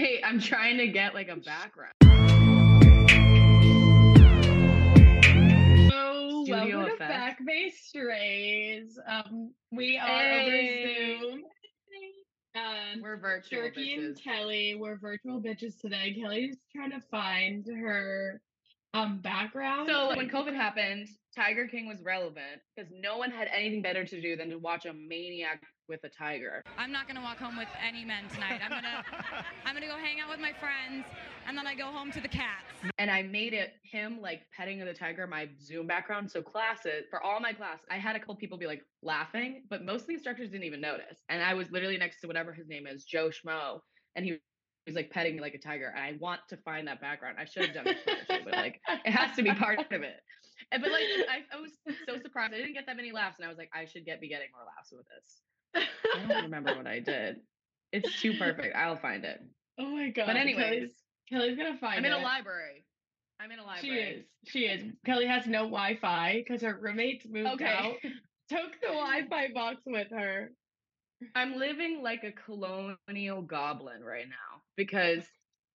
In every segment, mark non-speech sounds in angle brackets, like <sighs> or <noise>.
Wait, I'm trying to get like a background. So Studio welcome effect. Back Bay Strays. Um, we are Hey. over Zoom. Um, We're virtual Turkey and. Kelly, we're virtual bitches today. Kelly's trying to find her um background. So when COVID happened, Tiger King was relevant because no one had anything better to do than to watch a maniac with a tiger. I'm not gonna walk home with any men tonight. I'm gonna <laughs> I'm gonna go hang out with my friends and then I go home to the cats. And I made it him like petting the tiger my Zoom background. So classes for all my class, I had a couple people be like laughing, but most of the instructors didn't even notice. And I was literally next to whatever his name is, Joe Schmo, and he was like petting me like a tiger. And I want to find that background. I should have done it, too, but like it has to be part of it. And, but like I, I was so surprised. I didn't get that many laughs, and I was like, I should get be getting more laughs with this. I don't <laughs> remember what I did. It's too perfect. I'll find it. oh my god. But anyways, Kelly's, Kelly's gonna find it. I'm in a library. I'm in a library. She is. She is. Kelly has no Wi-Fi because her roommates moved out. Okay. <laughs> <laughs> Took the Wi-Fi box with her. I'm living like a colonial goblin right now because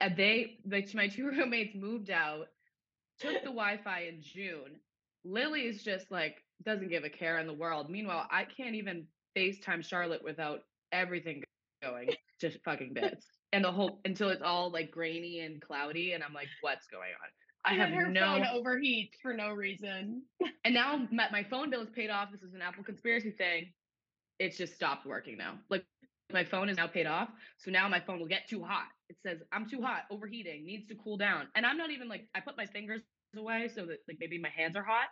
uh, they, like, my two roommates moved out, took the Wi-Fi in June. Lily's just like doesn't give a care in the world. Meanwhile, I can't even FaceTime Charlotte without everything going to fucking bits, and the whole until it's all like grainy and cloudy, and I'm like, what's going on? I have her no. phone overheats for no reason. <laughs> And now my, my phone bill is paid off. This is an Apple conspiracy thing. It's just stopped working now. Like my phone is now paid off. So now my phone will get too hot. It says, I'm too hot, overheating, needs to cool down. And I'm not even like, I put my fingers away so that like maybe my hands are hot.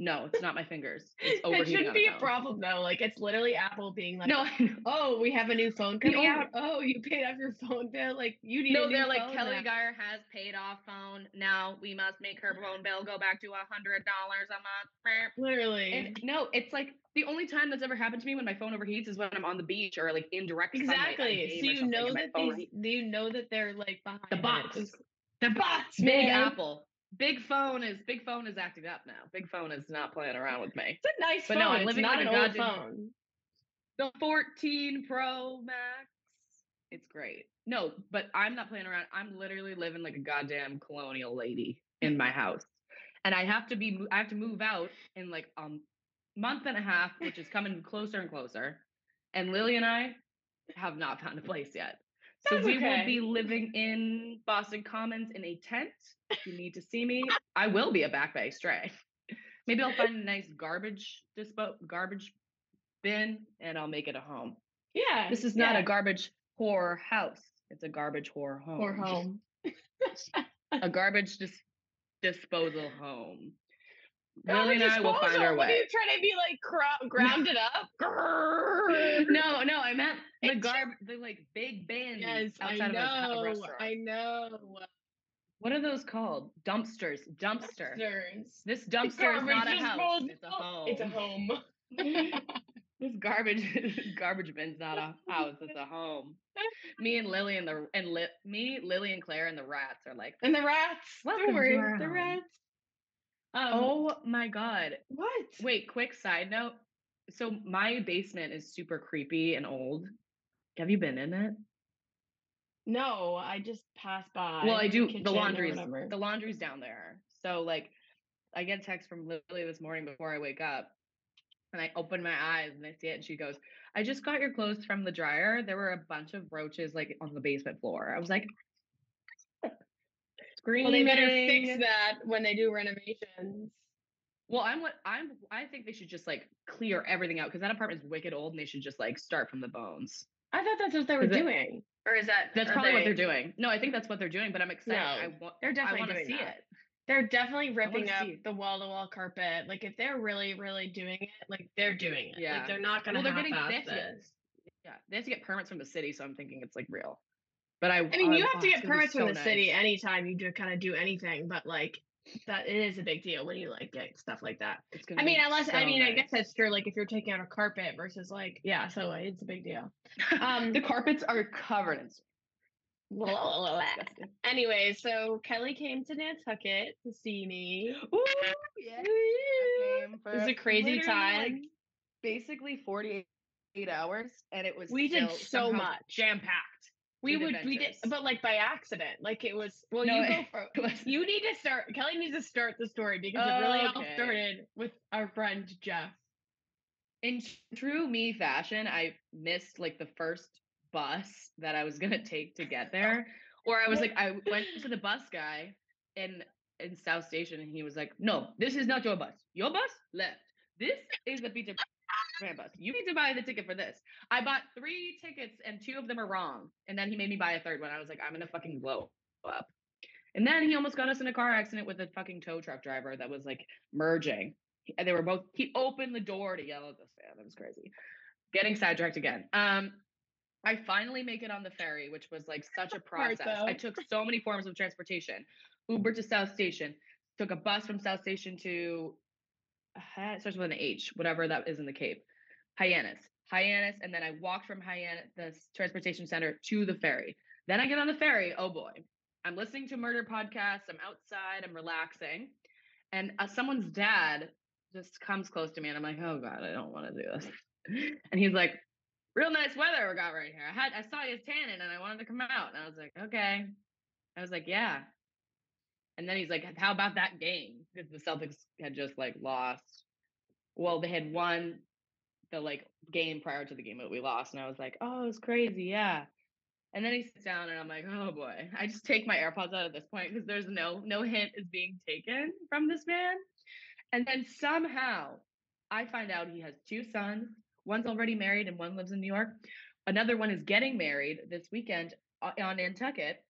No, it's not my fingers. It's <laughs> It shouldn't be a problem though. Like it's literally Apple being like, No, oh, we have a new phone coming out. Oh, you paid off your phone bill. Like you need No, they're like Kelly now." Geyer has paid off phone. Now we must make her phone bill go back to a hundred dollars a month. Literally. And no, it's like the only time that's ever happened to me when my phone overheats is when I'm on the beach or like in direct sunlight exactly. So you know that these, do you know that they're like behind the it. bots, the bots, Big man. Apple, Big Phone is Big Phone is acting up now. Big Phone is not playing around with me. It's a nice But phone. no, I'm it's living not an a old phone. The 14 Pro Max, it's great. No, but I'm not playing around. I'm literally living like a goddamn colonial lady in my house, and I have to be. I have to move out in like a month and a half, which is coming closer and closer. And Lily and I have not found a place yet. So That's we will be living in Boston Commons in a tent. If you need to see me, I will be a back bay stray. <laughs> Maybe I'll find a nice garbage dispo garbage bin and I'll make it a home. Yeah. This is not yeah. a garbage whore house. It's a garbage whore home. or home. <laughs> A garbage dis- disposal home. Lily and I will find our What are way. you trying to be like cro- grounded <laughs> up? Grrr. No, no, I meant the garb, the like big bins Yes, I outside of a, know. restaurant. I know. What are those called? Dumpsters. Dumpster. Dumpsters. This dumpster is not a house. It's a home. It's a home. <laughs> This garbage <laughs> garbage bin's not a house. It's a home. Me and Lily and the and li- me, Lily and Claire and the rats are like, and the rats. Welcome Don't to worry, our the home. rats. Um, oh my god. what? Wait, quick side note. So my basement is super creepy and old. Have you been in it? No, I just passed by. well, I do. kitchen The laundry's the laundry's down there. So like, I get a text from Lily this morning before I wake up, and I open my eyes and I see it, and she goes, "I just got your clothes from the dryer. There were a bunch of roaches like on the basement floor." I was like, Well, they better fix that when they do renovations. Well, I'm what I'm. I think they should just like clear everything out because that apartment's wicked old, and they should just like start from the bones. I thought that's what they were Is it- doing. Or is that That's probably what they- they're doing. No, I think that's what they're doing, but I'm excited. I No, want. they're I definitely want to doing see that. it. They're definitely ripping up the wall to wall carpet. Like if they're really, really doing it, like they're doing it. Yeah. Like they're not gonna Well, they're getting they have to this. Yeah, they have to get permits from the city, so I'm thinking it's like real. But I. I mean, you oh, have to get permits from so the city anytime you do kind of do anything, but like that it is a big deal when you like get stuff like that. I mean, unless I so mean, I guess that's true. Like if you're taking out a carpet versus like yeah, so it's a big deal. <laughs> Um, the carpets are covered in. <laughs> anyway, so Kelly came to Nantucket to see me. Ooh, yeah. It was a crazy time. Like, basically 48 hours, and it was We did so much. jam packed. We would we did, but like by accident. Like it was. Well, No, you go for. <laughs> You need to start. Kelly needs to start the story because it really all started with our friend Jeff. in true me fashion, I missed like the first bus that I was gonna take to get there. Or I was like, I went to the bus guy in in South Station, and he was like, "No, this is not your bus. Your bus left. This is the Peter Bus. You need to buy the ticket for this." I bought three tickets, and two of them are wrong. And then he made me buy a third one. I was like, "I'm gonna fucking blow up." And then he almost got us in a car accident with a fucking tow truck driver that was like merging. And they were both. He opened the door to yell at this man. That was crazy. Getting sidetracked again. Um, I finally make it on the ferry, which was like such a <laughs> process. I took so many forms of transportation. Uber to South Station. Took a bus from South Station to. Uh, <sighs> it starts with an H, whatever that is in the Cape. Hyannis. Hyannis, and then I walked from Hyannis, the transportation center, to the ferry. Then I get on the ferry. Oh boy, I'm listening to murder podcasts. I'm outside. I'm relaxing, and uh, someone's dad just comes close to me, and I'm like, oh god, I don't want to do this. <laughs> And he's like, real nice weather we got right here. I had I saw you tanning, and I wanted to come out, and I was like, okay. I was like, yeah. And then he's like, how about that game? Because the Celtics had just like lost. Well, they had won the like game prior to the game that we lost, and I was like, oh, it's crazy, yeah. And then he sits down, and I'm like, oh boy. I just take my AirPods out at this point because there's no no hint is being taken from this man. And then somehow I find out he has two sons. One's already married, and one lives in New York. Another one is getting married this weekend uh, on Nantucket.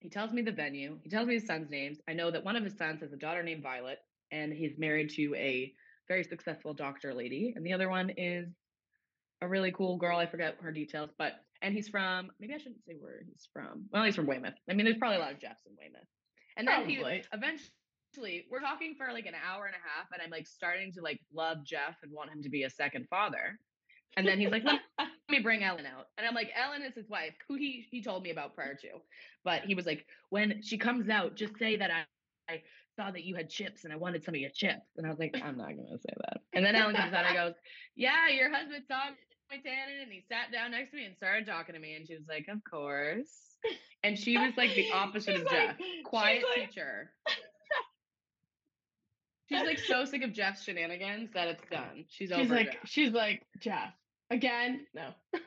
He tells me the venue. He tells me his son's names. I know that one of his sons has a daughter named Violet, and he's married to a very successful doctor lady. And the other one is a really cool girl. I forget her details, but and he's from maybe I shouldn't say where he's from. Well, he's from Weymouth. I mean, there's probably a lot of Jeffs in Weymouth. And then he Probably. eventually we're talking for like an hour and a half, and I'm like starting to like love Jeff and want him to be a second father. And then he's like, let <laughs> me bring Ellen out. And I'm like, Ellen is his wife, who he he told me about prior to. But he was like, when she comes out, just say that I, I saw that you had chips and I wanted some of your chips. And I was like, I'm not gonna say that. And then Ellen comes out and goes, <laughs> Yeah, your husband saw me tanning <laughs> and he sat down next to me and started talking to me. And she was like, Of course. And she was like the opposite She's of like- Jeff. she's Quiet like- teacher. She's like so sick of Jeff's shenanigans that it's done. She's, She's over like, Jeff. she's like, Jeff again. No. <laughs>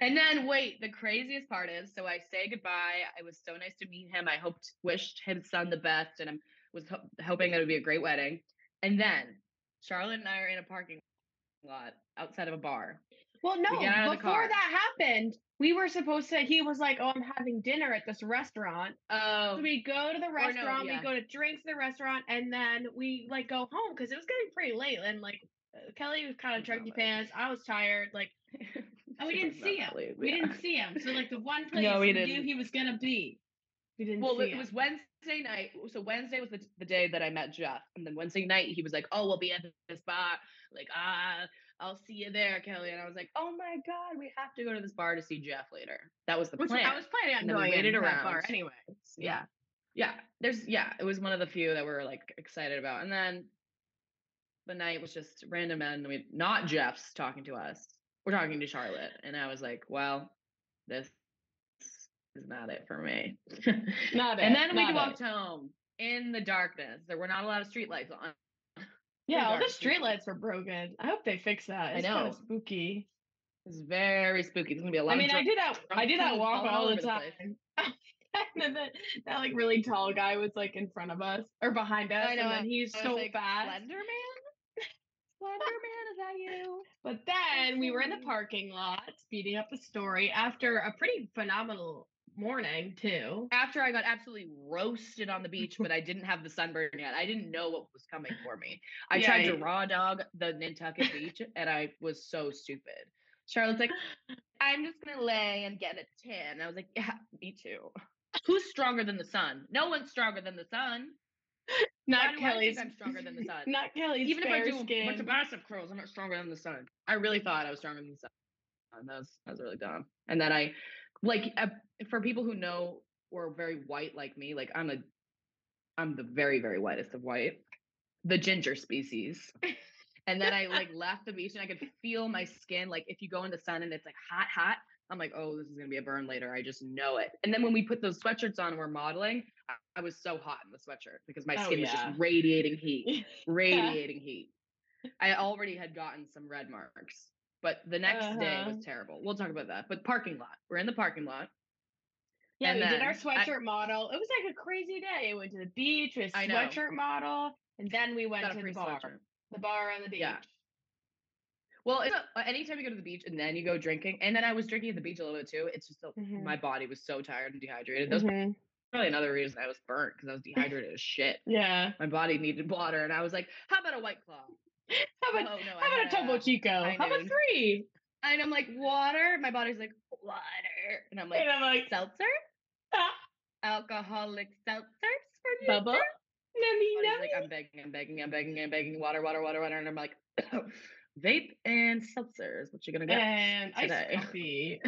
And then wait, the craziest part is so I say goodbye. I was so nice to meet him. I hoped wished his son the best and I was ho- hoping that it would be a great wedding. And then Charlotte and I are in a parking lot outside of a bar. Well, no. get out of the Before that happened, we were supposed to. He was like, "Oh, I'm having dinner at this restaurant." Oh, So we go to the no, restaurant, yeah. we go to drinks at the restaurant, and then we like go home because it was getting pretty late. And like Kelly was kind of chunky pants. I was tired. Like <laughs> and we didn't see him. We yeah. didn't <laughs> see him. So like the one place No, we we knew he was gonna be, we didn't Well, it him. was Wednesday night. So Wednesday was the, the day that I met Jeff, and then Wednesday night he was like, "Oh, we'll be at this bar." Like, ah, I'll see you there, Kelly. And I was like, "Oh my god, we have to go to this bar to see Jeff later." That was the Which plan. I was planning on And going waited into that bar around. anyway. yeah yeah there's yeah it was one of the few that we were like excited about and then the night was just random and we not jeff's talking to us we're talking to charlotte and i was like well this is not it for me Not it. and then we not it. walked home in the darkness there were not a lot of streetlights on <laughs> Yeah, all the streetlights were broken. I hope they fix that. I It's kinda know. spooky. it's very spooky there's gonna be a lot I mean, of I did that. I did that walk all all the over the time. <laughs> and then that, that like really tall guy was like in front of us or behind us, I know, and then he's so like, fast. Slenderman? Slenderman, is that you? But then we were in the parking lot speeding up the story after a pretty phenomenal morning too. after I got absolutely roasted on the beach, <laughs> but I didn't have the sunburn yet. I didn't know what was coming for me. I Yeah, tried to raw dog the Nantucket beach, and I was so stupid. Charlotte's like, <gasps> "I'm just gonna lay and get a tan." I was like, "Yeah, me too." Who's stronger than the sun? No one's stronger than the sun. Not do I think Kelly's. I'm stronger than the sun? <laughs> Not Kelly's Even if I do a skin. bunch of bicep curls, I'm not stronger than the sun. I really thought I was stronger than the sun. And that was that was really dumb. And then I, like, uh, for people who know or are very white like me, like I'm a, I'm the very very whitest of white, the ginger species. And then I like <laughs> left the beach and I could feel my skin. Like if you go in the sun and it's like hot, hot, I'm like, oh, this is gonna be a burn later. I just know it. And then when we put those sweatshirts on and we're modeling, I, I was so hot in the sweatshirt because my Oh, skin was just radiating heat, <laughs> radiating heat. I already had gotten some red marks, but the next day Uh-huh. was terrible. We'll talk about that. But parking lot, we're in the parking lot. Yeah, And we did our then I- sweatshirt model. It was like a crazy day. We went to the beach know. sweatshirt model, and then we went Got to the bar. sweatshirt. The bar on the beach. Yeah. Well, a, anytime you go to the beach and then you go drinking, and then I was drinking at the beach a little bit too. It's just a, Mhm. my body was so tired and dehydrated. That was Mhm. probably another reason I was burnt because I was dehydrated as shit. Yeah. My body needed water, and I was like, "How about a white claw?" <laughs> How about oh no, how about a Topo Chico? How about three? And I'm like, "Water." My body's like, "Water," and I'm like, and I'm like, "Seltzer, ah, alcoholic seltzers for you." Bubba. sir?" Nummy, nummy. like, I'm begging, I'm begging, I'm begging, I'm begging, water, water, water, water. And I'm like, <clears throat> vape and seltzers. What you gonna get? and iced <laughs> coffee.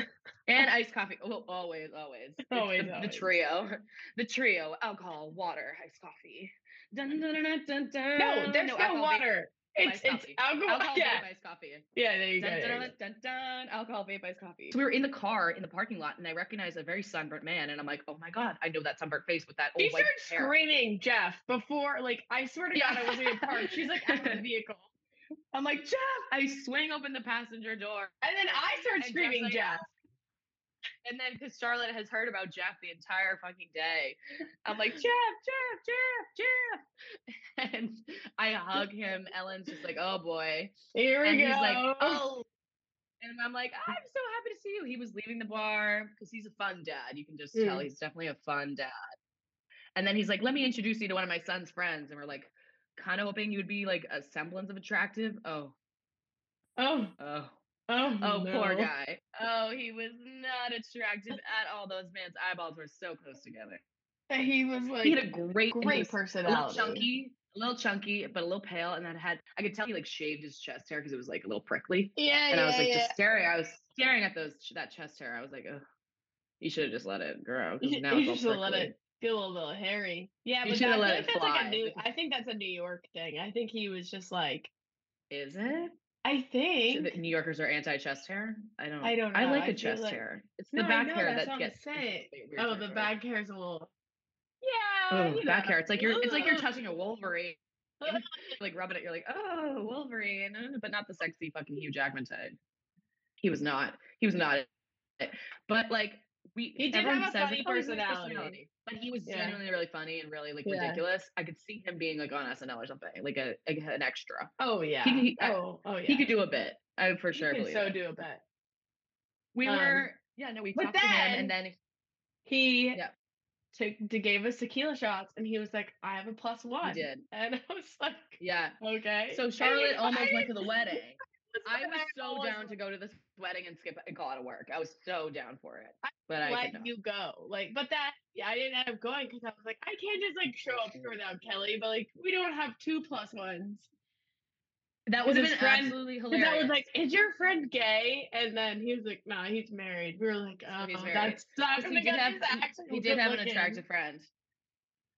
And <laughs> iced coffee. Oh, always, always. Always, the, the trio. The trio. Alcohol, water, iced coffee. Dun, dun, dun, dun, dun. No, there's no, vape, water. It's it's alcohol. Alcohol, yeah. vape, iced coffee. yeah, there you go. Dun, dun, dun, dun, alcohol, vape, iced coffee. So we were in the car in the parking lot, and I recognized a very sunburnt man, and I'm like, oh my god, I know that sunburnt face with that She old white started hair. screaming, Jeff, before, like, I swear to God, I wasn't even parked. She's like, out of the <laughs> vehicle. I'm like, Jeff. I swing open the passenger door, And then I start screaming, like, Jeff. And then because Charlotte has heard about Jeff the entire fucking day, I'm like, <laughs> Jeff, Jeff, Jeff, Jeff. <laughs> And I hug him. Ellen's just like, oh boy. Here we and go. he's like, oh. And I'm like, I'm so happy to see you. He was leaving the bar because he's a fun dad. You can just tell Mm. he's definitely a fun dad. And then he's like, let me introduce you to one of my son's friends. And we're like, kind of hoping you would be like a semblance of attractive. Oh, Oh, oh. oh, Oh, poor guy. Oh, he was not attractive at all. Those man's eyeballs were so close together. He was like, He had a great, and great was a little chunky, a little chunky, but a little pale. And then had I could tell he like shaved his chest hair because it was like a little prickly. Yeah, And yeah, I was like yeah. just staring. I was staring at those that chest hair. I was like, oh, you should have just let it grow. <laughs> You now you it's should have let it get a little hairy. Yeah, You but that, I let feel it like that's like a new. I think that's a New York thing. I think he was just like, Is it? I think. New Yorkers are anti-chest hair. I don't. I don't I know, like I feel chest like- hair. It's No, the back know, hair that's that gets. saying. Oh, the back hair's a little. Yeah, Oh, back know. hair. It's like you're. It's like you're touching a <laughs> Wolverine. like rubbing it. You're like, oh, Wolverine, but not the sexy fucking Hugh Jackman type. He was not. He was not. it. But like we, He did have a funny oh, nice personality. But he was Yeah. genuinely really funny and really like Yeah. ridiculous. I could see him being like on SNL or something, like a, like an extra. Oh yeah. he- I- oh oh yeah. He could do a bit. I for He sure could believe so it. do a bit. We Um, were. Yeah, no, we talked to him, and then He Yeah. took to gave us tequila shots, and he was like, "I have a plus one." he did. And <laughs> I was like, Yeah. "Okay." So Charlotte he- almost I went to the wedding. I was so down to go to this wedding and skip and call out of work. I was so down for it, but I let you go. Like, but that yeah, I didn't end up going because I was like, I can't just like show up here without Kelly. But like, we don't have two plus ones. That have his friend- absolutely hilarious. I was like, "Is your friend gay?" And then he was like, "Nah, he's married." We were like, "Oh, that sucks." he did have he, he did have an attractive. friend,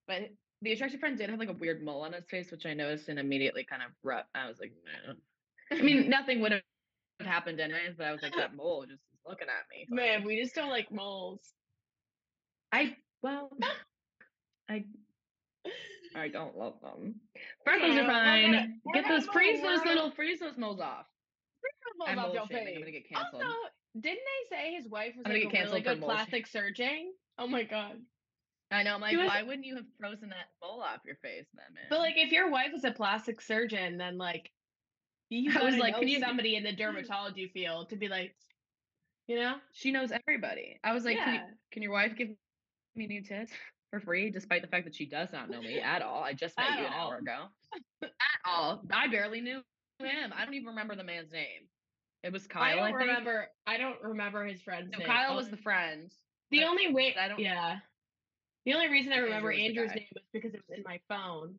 but the attractive friend did have like a weird mole on his face, which I noticed and immediately kind of rubbed. I was like, no. I mean, nothing would have happened anyways, but I was like, that <laughs> mole just is looking at me. Man, we just don't like moles. I well, <laughs> I I don't love them. Freckles Yeah, are fine. gonna- Get those freeze those little freeze those moles off. Moles off mole your shaming. I'm gonna get canceled. Also, didn't they say his wife was I'm gonna like get a really good plastic surgeon? Oh my god! I know. I'm like, was- why wouldn't you have frozen that mole off your face then, man? But like, if your wife is a plastic surgeon, then like, you I was like, can you- somebody in the <laughs> hmm. dermatology field to be like, you know? she knows everybody. I was like, can, you, can your wife give me new tits for free, despite the fact that she does not know me at all? I just met At you an all. hour ago. <laughs> at all. I barely knew him. I don't even remember the man's name. It was Kyle. I don't think. remember. I don't remember his friend's No, name. Kyle was the friend. the only way. I don't- Yeah. The only reason I remember Andrew's name was because it was in my phone.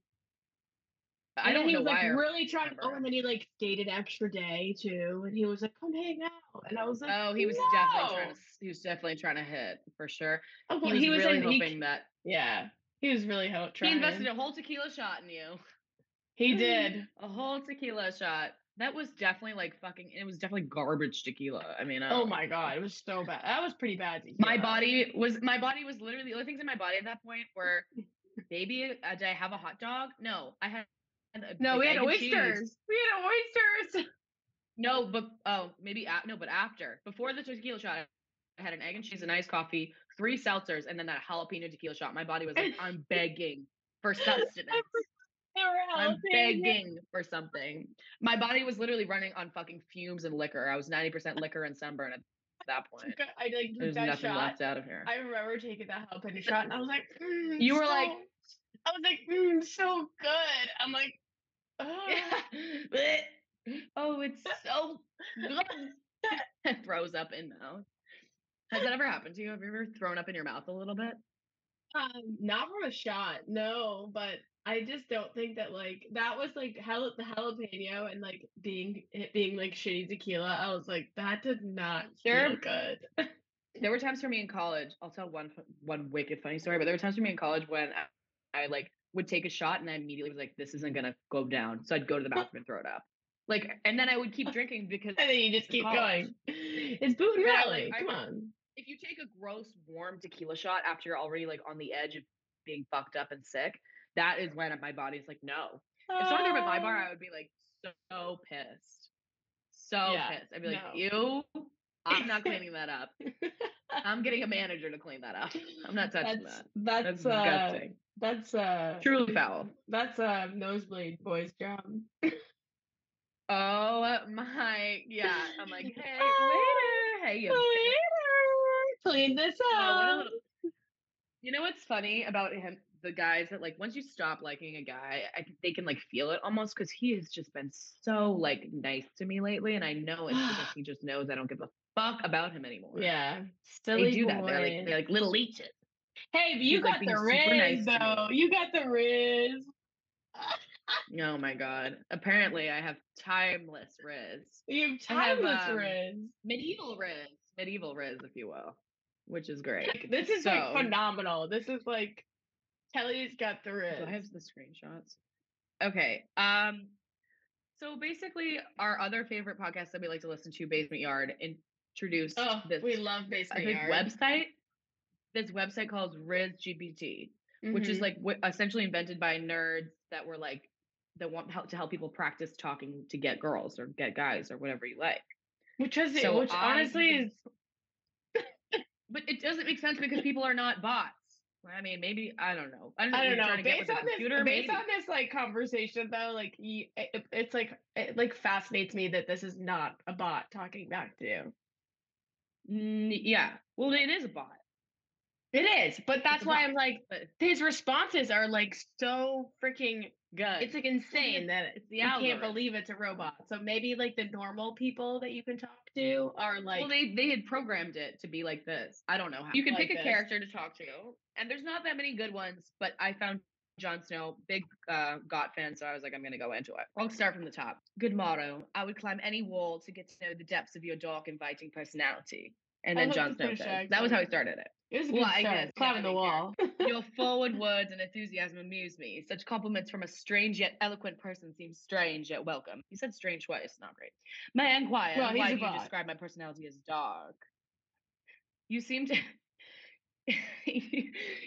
I And then don't know. he know was like why. I really trying. Oh, and then he like dated extra day too, and he was like, "Come hang out," and I was like, Oh, he was definitely trying to. He was definitely trying to hit for sure. Oh, well, he was, really in- he- hoping that yeah, he was really ho- he invested a whole tequila shot in you. He did. <laughs> A whole tequila shot. That was definitely like fucking. It was definitely garbage tequila. I mean, I Oh my god, it was so bad. That was pretty bad. My body was my body was literally the only things in my body at that point were, <laughs> baby, uh, did I have a hot dog? No, I had. A, No, we had egg and cheese. oysters. We had oysters. <laughs> No, but oh, maybe a- no, but after before the tequila shot, I had an egg and cheese, an iced coffee, three seltzers, and then that jalapeno tequila shot. My body was like, I'm <laughs> begging for sustenance. They were I'm begging for something. My body was literally running on fucking fumes and liquor. I was 90% liquor and sunburn at that point. I like There's that nothing shot. left out of here. I remember taking that jalapeno shot, and I was like, mm, You were like- I was like, mm, so good. I'm like, oh. <laughs> oh, it's so good. <laughs> <laughs> it throws up in mouth. Has that ever happened to you? Have you ever thrown up in your mouth a little bit? Um, not from a shot, no, but I just don't think that like that was like hell the jalapeno and like being it being like shitty tequila. I was like, that did not There- feel good. There were times for me in college. I'll tell one one wicked funny story, but there were times for me in college when I, I like would take a shot and I immediately was like, "This isn't gonna go down," so I'd go to the <laughs> bathroom and throw it up. Like, and then I would keep drinking because And then you just keep college. going. <laughs> It's Boone Yeah, like, Valley. I- Come on. if you take a gross warm tequila shot after you're already like on the edge of being fucked up and sick, that is when my body's like, no. If someone threw at my bar, I would be like so pissed, so Yeah, pissed. I'd be like, no. you, I'm not <laughs> cleaning that up. I'm getting a manager to clean that up. I'm not touching that's that. that's That's uh disgusting. That's uh Truly foul. <laughs> that's a nosebleed boy's job. Oh my, yeah. I'm like, <laughs> hey, Ah, later. Hey, you. Later. Clean this Oh, up. little- You know what's funny about him? The guys that like once you stop liking a guy, I they can like feel it almost because he has just been so like nice to me lately, and I know it's because <sighs> he just knows I don't give a fuck about him anymore. Yeah. they Silly do that. They're like they're like little leeches. Hey, you like, got the super rizz nice to me. though. You got the rizz. Oh my god! Apparently, I have timeless rizz, You have, timeless um, rizz. medieval rizz, medieval rizz, if you will, which is great. Like, this is so- like phenomenal. This is like Kelly's got the rizz. I have the screenshots? Okay. Um. So basically, our other favorite podcast that we like to listen to, Basement Yard, introduced oh, this we love basement yard. website. This website called RizzGPT, which is Mhm. like w- essentially invented by nerds that were like that want help to help people practice talking to get girls or get guys or whatever you like. which is so which I honestly is <laughs> But it doesn't make sense because people are not bots. I mean, maybe I don't know. I don't know. I don't know. trying to get Based on this, computer, based maybe. on this like conversation though, like it, it's like it like fascinates me that this is not a bot talking back to you. Mm, yeah. Well, it is a bot. It is, but that's why I'm like his responses are like so freaking. Good. It's like <laughs> insane that it's the you can't believe it's a robot. So maybe like the normal people that you can talk to are like. well, they they had programmed it to be like this. I don't know how. You can Like pick a this. character to talk to, and there's not that many good ones. But I found Jon Snow, big uh, Got fan, so I was like, I'm gonna go into it. I'll start from the top. Good motto: I would climb any wall to get to know the depths of your dark, inviting personality. And then Jon Snow says that was how he started it. It was a well, good I guess, climbing I the wall. <laughs> Your forward words and enthusiasm amuse me. Such compliments from a strange yet eloquent person seem strange yet welcome. You said strange twice, not great. May I inquire Well, why do you describe my personality as dark? You seem to <laughs>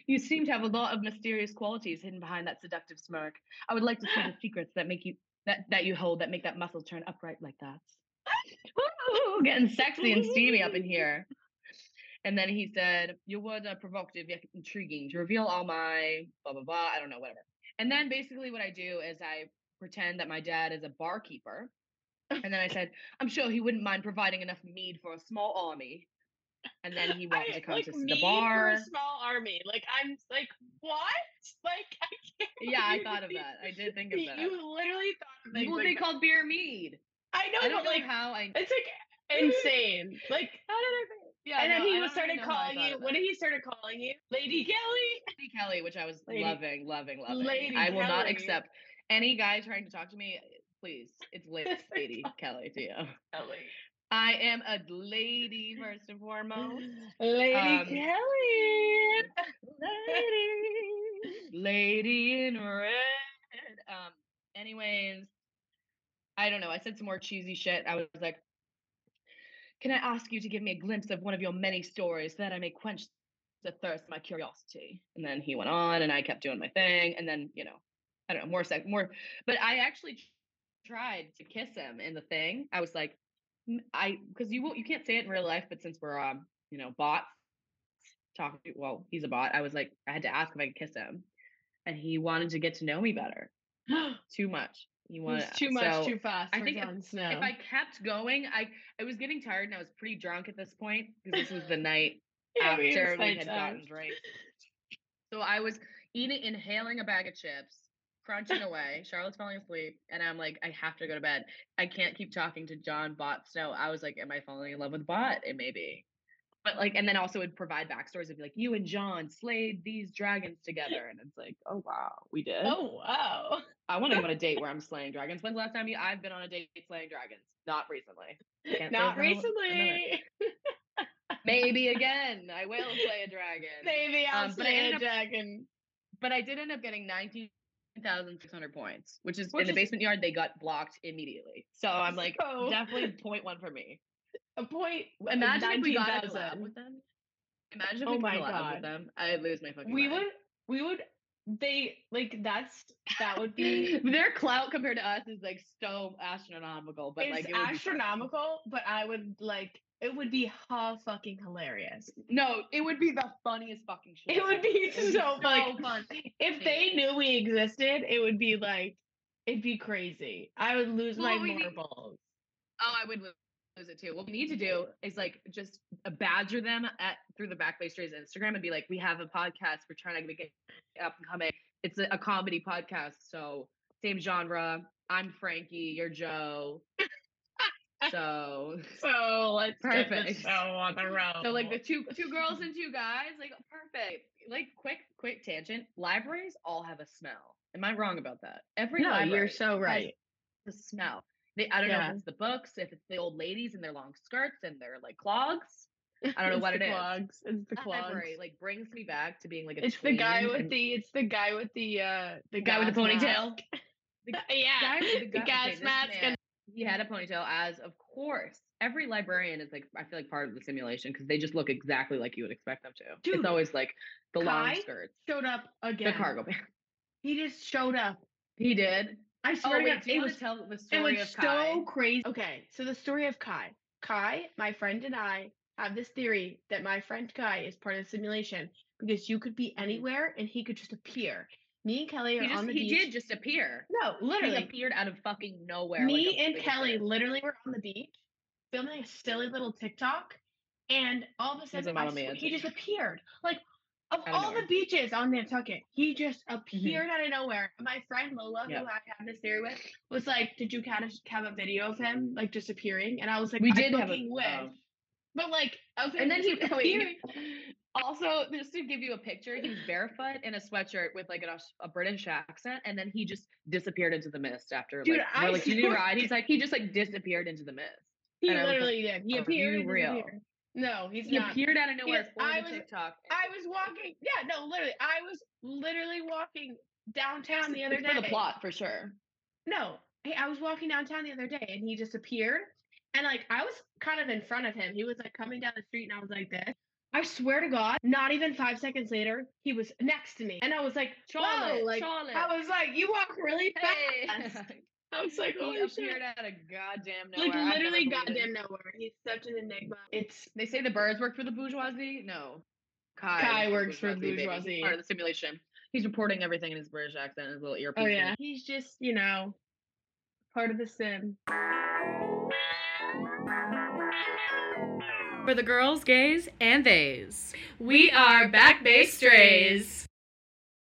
you seem to have a lot of mysterious qualities hidden behind that seductive smirk. I would like to see the <gasps> secrets that make you that, that you hold that make that muscle turn upright like that. <laughs> Ooh, getting sexy and steamy up in here. And then he said, Your words are uh, provocative yet intriguing to reveal all my blah, blah, blah. I don't know, whatever. And then basically what I do is I pretend that my dad is a barkeeper. And then I said, I'm sure he wouldn't mind providing enough mead for a small army. And then he wanted I- to come like to the for bar. a small army. Like I'm like what? <laughs> Like I can't. Yeah, I thought of that. I did think of <laughs> that. you literally thought of that. What like they that. called beer mead. I know, I don't know like how I. it's like <laughs> insane. Like How did I think? Yeah, and then no, he was started know how I calling you. What did he started calling you? Lady Kelly. Lady Kelly, which I was Lady- loving, loving, loving. Lady I will not accept any guy trying to talk to me. Please, it's la- <laughs> Lady Kelly to you. Kelly. I am a lady first and foremost. Lady Um, Kelly. Lady, lady in red. Um. Anyways, I don't know. I said some more cheesy shit. I was like, "Can I ask you to give me a glimpse of one of your many stories so that I may quench the thirst of my curiosity?" And then he went on, and I kept doing my thing, and then you know, I don't know, more sec, more. But I actually tried to kiss him in the thing. I was like, I because you won't, you can't say it in real life, but since we're um, you know, bots talking, to, well, he's a bot. I was like, I had to ask if I could kiss him, and he wanted to get to know me better. <gasps> Too much. Wanted was too much, so- too fast. I think if- if I kept going, I I was getting tired and I was pretty drunk at this point because this was the <laughs> night Yeah, after had we had times. gotten drinks. So I was eating, inhaling a bag of chips, crunching away. Charlotte's falling asleep, and I'm like, I have to go to bed. I can't keep talking to Jon Bot Snow. I was like, Am I falling in love with Bot? It may be. But like, and then also would provide backstories of like, you and Jon slayed these dragons together, and it's like, oh wow, we did. Oh wow. I want to go on a date where <laughs> I'm slaying dragons. When's the last time you? I've been on a date slaying dragons. Not recently. Not recently. Maybe <laughs> again. I will slay a dragon. Maybe I'll Um, slay a up- dragon. But I did end up getting 19,600 points, which is Which in the is- basement yard. They got blocked immediately. So I'm like, So- definitely point one for me. A point. uh, Imagine if we got a collab 19,000. with them. Imagine if Oh we my collab God. with them. I'd lose my fucking We mind. would. We would. They like that's that would be. <laughs> Their clout compared to us is like so astronomical, but it's like it would be fun. astronomical, but I would like it would be ha fucking hilarious. No, it would be the funniest fucking shit. It would be so so fun. fun. If they knew we existed, it would be like it'd be crazy. I would lose Well, my we need- marbles. Oh, I would lo- lose it too. What we need to do is like just badger them at through the Back Bay Strays Instagram and be like, we have a podcast. We're trying to make it up and coming. It's a, a comedy podcast, so same genre. I'm Frankie. You're Joe. <laughs> So, So let's get Perfect. show on the road. so like the two two girls and two guys, like perfect. Like quick quick tangent. Libraries all have a smell. Am I wrong about that? Every no, library you're so right. the smell. They, I don't know if it's the books, if it's the old ladies in their long skirts and their like clogs. <laughs> I don't know what it is. clogs. It's the clogs. library like brings me back to being like a It's the guy with and the. It's the guy with the. uh The guy with the ponytail. The <laughs> yeah. guy with the, the gu- okay, gas mask and he had a ponytail as of course every librarian is like i feel like part of the simulation because they just look exactly like you would expect them to Dude, it's always like the long skirts showed up again. the cargo pants He just showed up. he did I oh swear to wait God, do you it was to tell the It story was of Kai? so crazy. Okay, so the story of Kai. Kai, my friend and I have this theory that my friend Kai is part of the simulation because you could be mm-hmm. anywhere and he could just appear. Me and Kelly are he, just, on the he beach. He did just appear no, literally he appeared out of fucking nowhere Me a and Kelly literally were on the beach filming a silly little TikTok, and all of a sudden I Mamma sw- Mia he just appeared. Like of all the beaches on Nantucket, he just mm-hmm. appeared out of nowhere. My friend Lola, Yep. who I have this theory with, was like, "Did you kind of have a video of him like disappearing?" And I was like, we "I did have a wish." oh. But like, okay, and then he <laughs> wait, also just to give you a picture he was barefoot in a sweatshirt with like an, a british accent and then he just disappeared into the mist after Dude, like I like did you ride he's like he just like disappeared into the mist He and I like, literally did. He "Are appeared. real?" disappeared. No, he's not. he not. appeared out of nowhere I was- tiktok I was walking. Yeah, no, literally, I was literally walking downtown the other day. for the plot for sure No, hey, I was walking downtown the other day and he disappeared. And like I was kind of in front of him. He was like coming down the street and I was like this. I swear to God, not even five seconds later, he was next to me. And I was like, Charlotte, Whoa, like Charlotte. I was like, you walk really hey fast. <laughs> I was like, he holy appeared shit. out of goddamn nowhere Like literally believed it. goddamn nowhere. He's such an enigma. It's they say the birds work for the bourgeoisie no kai, Kai works works for the baby. He's bourgeoisie. part of the simulation he's reporting everything in his british accent his little earpiece oh yeah. He's just, you know, part of the sim. For the girls, gays, and theys. We are Back Bay Strays.